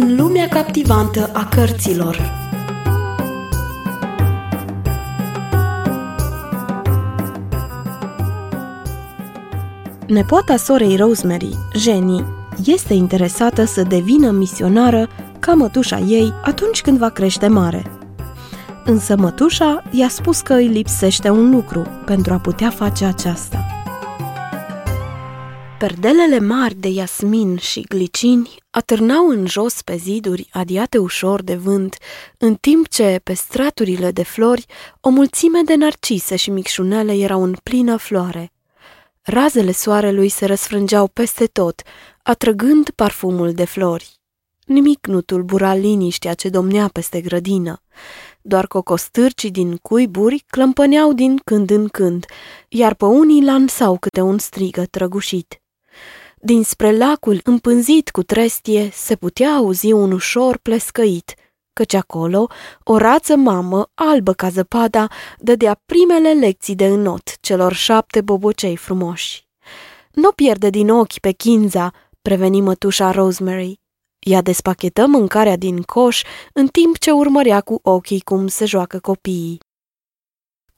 În lumea captivantă a cărților Nepoata sorei Rosemary, Jenny, este interesată să devină misionară ca mătușa ei atunci când va crește mare. Însă mătușa i-a spus că îi lipsește un lucru pentru a putea face aceasta. Perdelele mari de iasmin și glicini atârnau în jos pe ziduri adiate ușor de vânt, în timp ce, pe straturile de flori, o mulțime de narcise și micșunele erau în plină floare. Razele soarelui se răsfrângeau peste tot, atrăgând parfumul de flori. Nimic nu tulbura liniștea ce domnea peste grădină. Doar cocostârcii din cuiburi clămpăneau din când în când, iar pe unii lansau câte un strigă trăgușit. Dinspre lacul împânzit cu trestie se putea auzi un ușor plescăit, căci acolo o rață mamă, albă ca zăpada, dădea primele lecții de înot celor șapte bobocei frumoși. Nu pierde din ochi pe Kinza, preveni mătușa Rosemary. Ea despachetă mâncarea din coș în timp ce urmărea cu ochii cum se joacă copiii.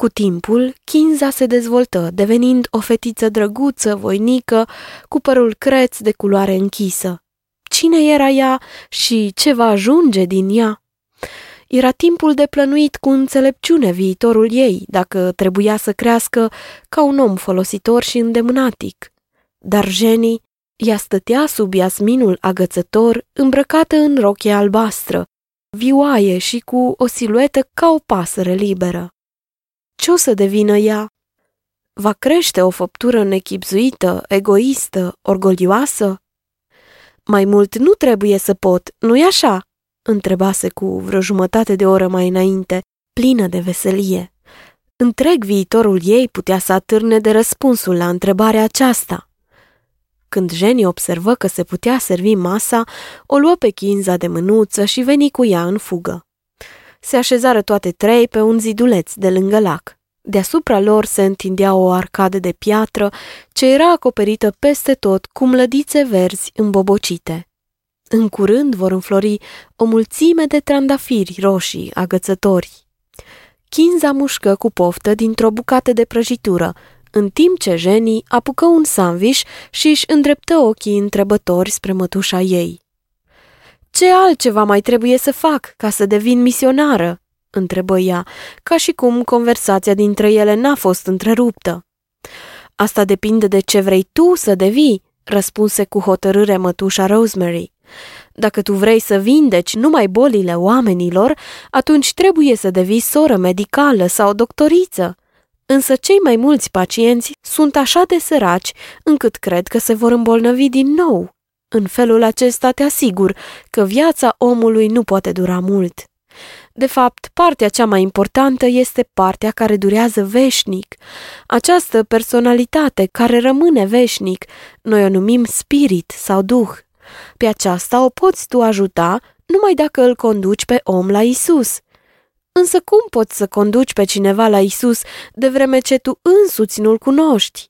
Cu timpul, Kinza se dezvoltă, devenind o fetiță drăguță, voinică, cu părul creț de culoare închisă. Cine era ea și ce va ajunge din ea? Era timpul de plănuit cu înțelepciune viitorul ei, dacă trebuia să crească ca un om folositor și îndemânatic. Dar Jenny, ea stătea sub iasminul agățător, îmbrăcată în rochie albastră, vioaie și cu o siluetă ca o pasăre liberă. Ce o să devină ea? Va crește o făptură nechipzuită, egoistă, orgolioasă? Mai mult nu trebuie să pot, nu-i așa? întrebase cu vreo jumătate de oră mai înainte, plină de veselie. Întreg viitorul ei putea să atârne de răspunsul la întrebarea aceasta. Când Jenny observă că se putea servi masa, o luă pe chinza de mânuță și veni cu ea în fugă. Se așezară toate trei pe un ziduleț de lângă lac. Deasupra lor se întindea o arcadă de piatră ce era acoperită peste tot cu mlădițe verzi îmbobocite. În curând vor înflori o mulțime de trandafiri roșii agățători. Chinza mușcă cu poftă dintr-o bucată de prăjitură, în timp ce Jenny apucă un sandwich și își îndreptă ochii întrebători spre mătușa ei. Ce altceva mai trebuie să fac ca să devin misionară?" întrebă ea, ca și cum conversația dintre ele n-a fost întreruptă. Asta depinde de ce vrei tu să devii, răspunse cu hotărâre mătușa Rosemary. Dacă tu vrei să vindeci numai bolile oamenilor, atunci trebuie să devii soră medicală sau doctoriță. Însă cei mai mulți pacienți sunt așa de săraci încât cred că se vor îmbolnăvi din nou. În felul acesta te asigur că viața omului nu poate dura mult. De fapt, partea cea mai importantă este partea care durează veșnic. Această personalitate care rămâne veșnic, noi o numim spirit sau duh. Pe aceasta o poți tu ajuta numai dacă îl conduci pe om la Isus. Însă cum poți să conduci pe cineva la Isus de vreme ce tu însuți nu-l cunoști?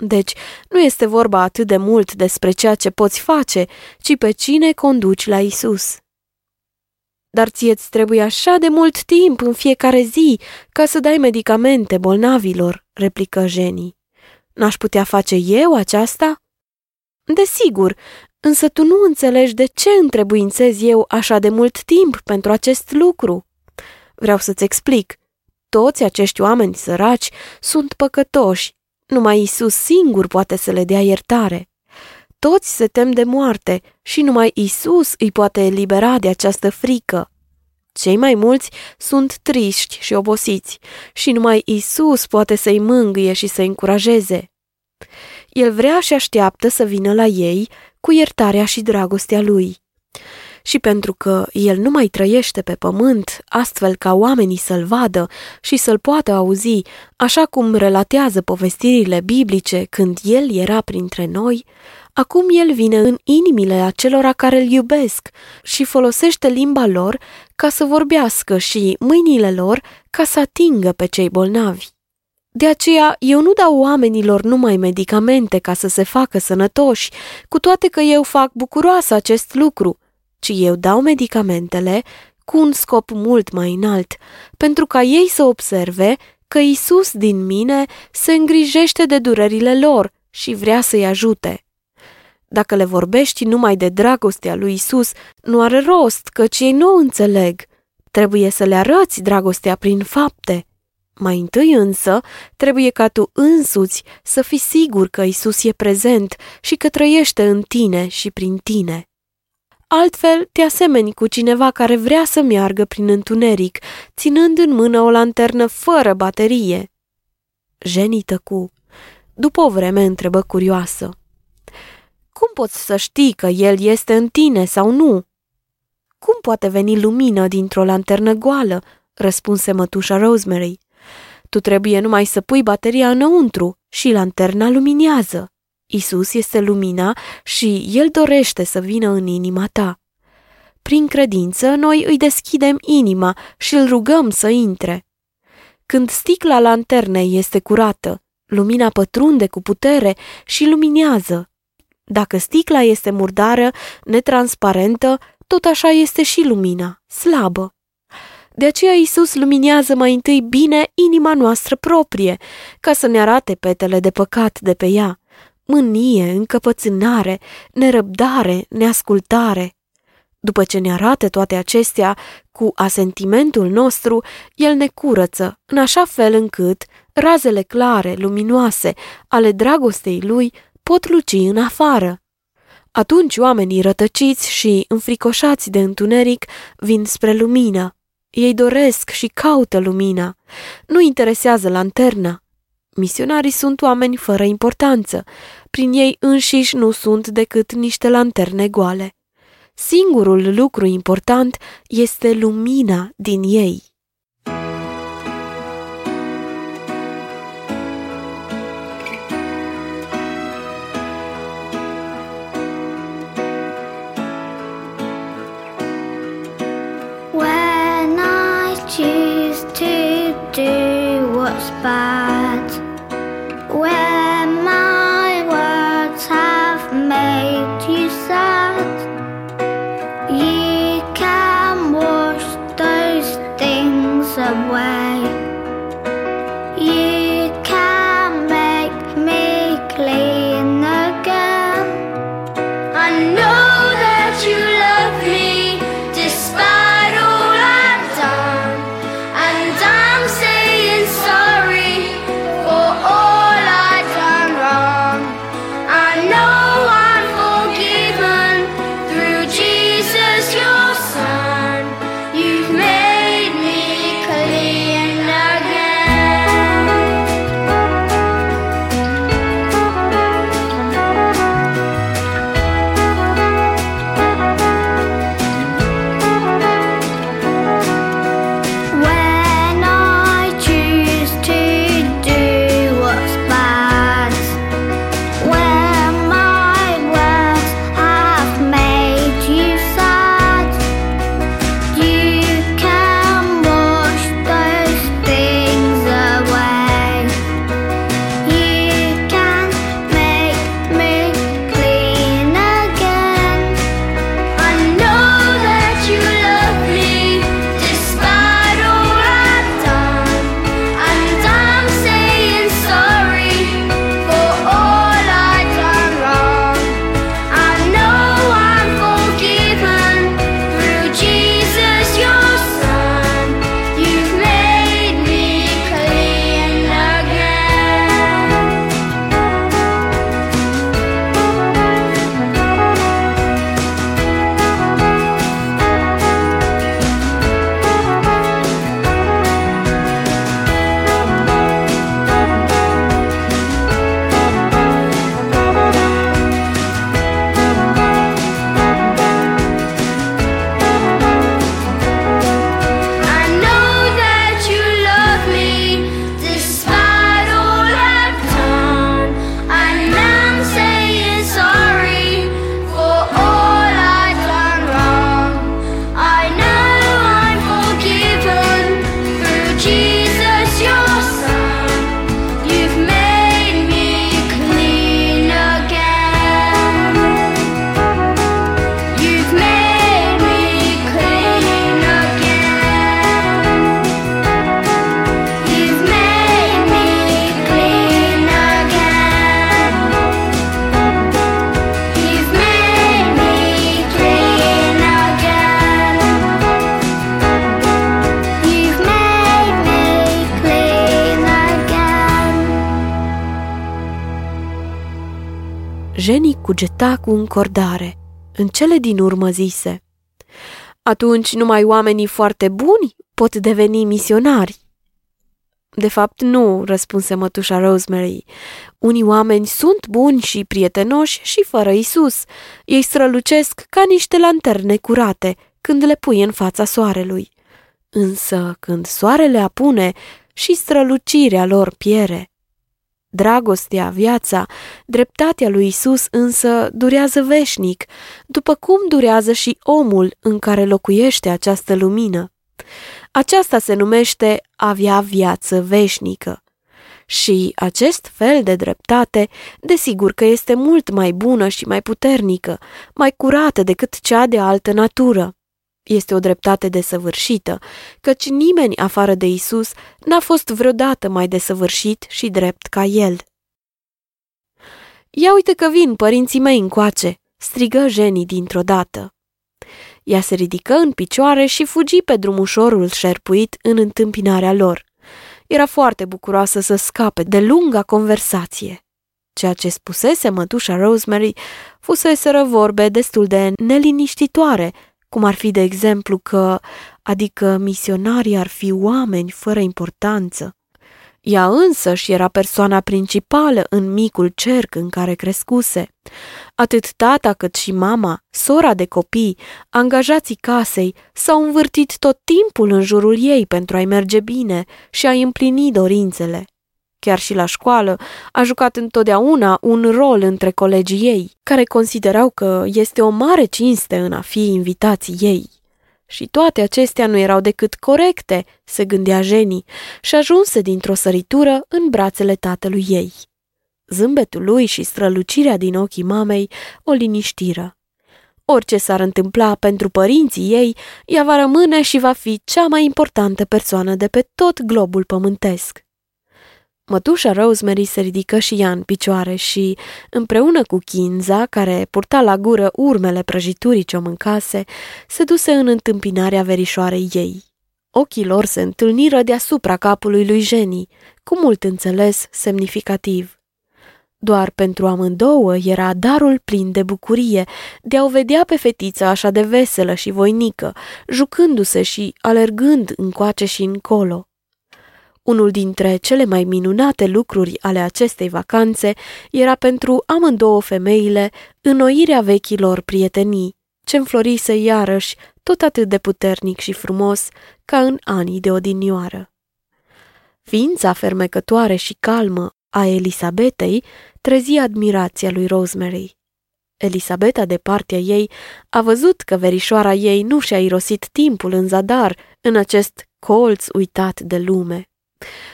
Deci, nu este vorba atât de mult despre ceea ce poți face, ci pe cine conduci la Isus. Dar ție-ți trebuie așa de mult timp în fiecare zi ca să dai medicamente bolnavilor, replică Jenny. N-aș putea face eu aceasta? Desigur, însă tu nu înțelegi de ce întrebuințez eu așa de mult timp pentru acest lucru. Vreau să-ți explic. Toți acești oameni săraci sunt păcătoși. Numai Isus singur poate să le dea iertare. Toți se tem de moarte și numai Isus îi poate elibera de această frică. Cei mai mulți sunt triști și obosiți și numai Isus poate să-i mângâie și să-i încurajeze. El vrea și așteaptă să vină la ei cu iertarea și dragostea lui. Și pentru că el nu mai trăiește pe pământ, astfel ca oamenii să-l vadă și să-l poată auzi, așa cum relatează povestirile biblice când el era printre noi, Acum el vine în inimile acelora care îl iubesc și folosește limba lor ca să vorbească și mâinile lor ca să atingă pe cei bolnavi. De aceea, eu nu dau oamenilor numai medicamente ca să se facă sănătoși, cu toate că eu fac bucuroasă acest lucru. Ci eu dau medicamentele cu un scop mult mai înalt, pentru ca ei să observe că Isus din mine se îngrijește de durerile lor și vrea să-i ajute. Dacă le vorbești numai de dragostea lui Isus, nu are rost, căci ei nu înțeleg. Trebuie să le arăți dragostea prin fapte. Mai întâi însă, trebuie ca tu însuți să fii sigur că Isus e prezent și că trăiește în tine și prin tine. Altfel, te asemeni cu cineva care vrea să meargă prin întuneric, ținând în mână o lanternă fără baterie. Jenny tăcu. După o vreme întrebă curioasă. Cum poți să știi că el este în tine sau nu? Cum poate veni lumină dintr-o lanternă goală? răspunse mătușa Rosemary. Tu trebuie numai să pui bateria înăuntru și lanterna luminează. Isus este lumina și El dorește să vină în inima ta. Prin credință, noi îi deschidem inima și îl rugăm să intre. Când sticla lanternei este curată, lumina pătrunde cu putere și luminează. Dacă sticla este murdară, netransparentă, tot așa este și lumina, slabă. De aceea Isus luminează mai întâi bine inima noastră proprie, ca să ne arate petele de păcat de pe ea, mânie, încăpățânare, nerăbdare, neascultare. După ce ne arată toate acestea cu asentimentul nostru, el ne curăță, în așa fel încât razele clare, luminoase, ale dragostei lui pot luci în afară. Atunci oamenii rătăciți și înfricoșați de întuneric vin spre lumină. Ei doresc și caută lumina. Nu interesează lanterna. Misionarii sunt oameni fără importanță. Prin ei înșiși nu sunt decât niște lanterne goale. Singurul lucru important este lumina din ei. bad Jenny cugeta cu încordare. În cele din urmă zise, Atunci numai oamenii foarte buni pot deveni misionari. De fapt, nu, răspunse mătușa Rosemary. Unii oameni sunt buni și prietenoși și fără Isus. Ei strălucesc ca niște lanterne curate când le pui în fața soarelui. Însă, când soarele apune, și strălucirea lor piere. Dragostea, viața, dreptatea lui Isus însă durează veșnic, după cum durează și omul în care locuiește această lumină. Aceasta se numește avea viață veșnică. Și acest fel de dreptate, desigur că este mult mai bună și mai puternică, mai curată decât cea de altă natură. Este o dreptate desăvârșită, căci nimeni afară de Isus n-a fost vreodată mai desăvârșit și drept ca el. Ia uite că vin părinții mei încoace, strigă Jenny dintr-o dată. Ea se ridică în picioare și fugi pe drumușorul șerpuit în întâmpinarea lor. Era foarte bucuroasă să scape de lunga conversație. Ceea ce spusese mătușa Rosemary fuseseră vorbe destul de neliniștitoare, cum ar fi de exemplu că, adică misionarii ar fi oameni fără importanță. Ea însă și era persoana principală în micul cerc în care crescuse. Atât tata cât și mama, sora de copii, angajații casei, s-au învârtit tot timpul în jurul ei pentru a-i merge bine și a-i împlini dorințele. Chiar și la școală a jucat întotdeauna un rol între colegii ei, care considerau că este o mare cinste în a fi invitații ei. Și toate acestea nu erau decât corecte, se gândea Jenny, și ajunse dintr-o săritură în brațele tatălui ei. Zâmbetul lui și strălucirea din ochii mamei o liniștiră. Orice s-ar întâmpla pentru părinții ei, ea va rămâne și va fi cea mai importantă persoană de pe tot globul pământesc. Mătușa Rosemary se ridică și ea în picioare și, împreună cu Kinza, care purta la gură urmele prăjiturii ce o mâncase, se duse în întâmpinarea verișoarei ei. Ochii lor se întâlniră deasupra capului lui Jenny, cu mult înțeles semnificativ. Doar pentru amândouă era darul plin de bucurie de a o vedea pe fetița așa de veselă și voinică, jucându-se și alergând încoace și încolo. Unul dintre cele mai minunate lucruri ale acestei vacanțe era pentru amândouă femeile înnoirea vechilor prietenii, ce înflorise iarăși tot atât de puternic și frumos ca în anii de odinioară. Ființa fermecătoare și calmă a Elisabetei trezi admirația lui Rosemary. Elisabeta de partea ei a văzut că verișoara ei nu și-a irosit timpul în zadar în acest colț uitat de lume.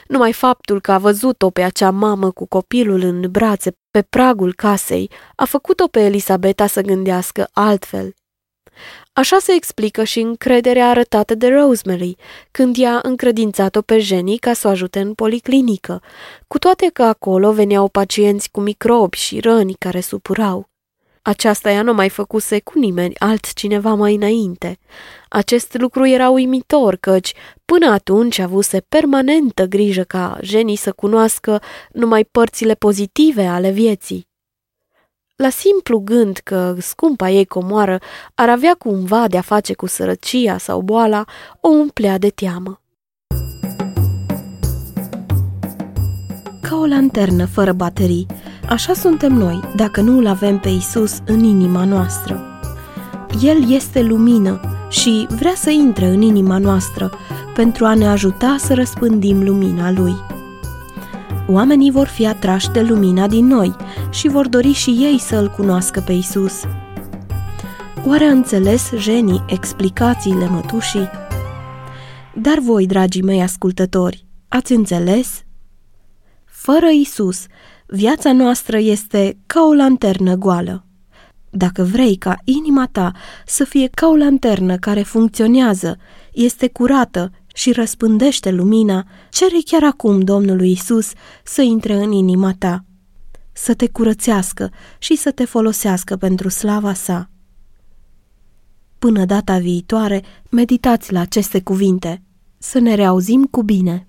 Numai faptul că a văzut-o pe acea mamă cu copilul în brațe pe pragul casei a făcut-o pe Elisabeta să gândească altfel. Așa se explică și încrederea arătată de Rosemary, când i-a încredințat-o pe Jenny ca să o ajute în policlinică, cu toate că acolo veneau pacienți cu microbi și răni care supurau. Aceasta ea nu mai făcuse cu nimeni altcineva mai înainte. Acest lucru era uimitor, căci până atunci avuse permanentă grijă ca Jenny să cunoască numai părțile pozitive ale vieții. La simplu gând că scumpa ei comoară ar avea cumva de-a face cu sărăcia sau boala, o umplea de teamă. Ca o lanternă fără baterii, Așa suntem noi dacă nu îl avem pe Isus în inima noastră. El este lumină și vrea să intre în inima noastră pentru a ne ajuta să răspândim lumina Lui. Oamenii vor fi atrași de lumina din noi și vor dori și ei să îl cunoască pe Isus. Oare a înțeles Jenny explicațiile mătușii? Dar voi, dragii mei ascultători, ați înțeles? Fără Isus, Viața noastră este ca o lanternă goală. Dacă vrei ca inima ta să fie ca o lanternă care funcționează, este curată și răspândește lumina, cere chiar acum Domnului Isus să intre în inima ta, să te curățească și să te folosească pentru slava sa. Până data viitoare, meditați la aceste cuvinte. Să ne reauzim cu bine!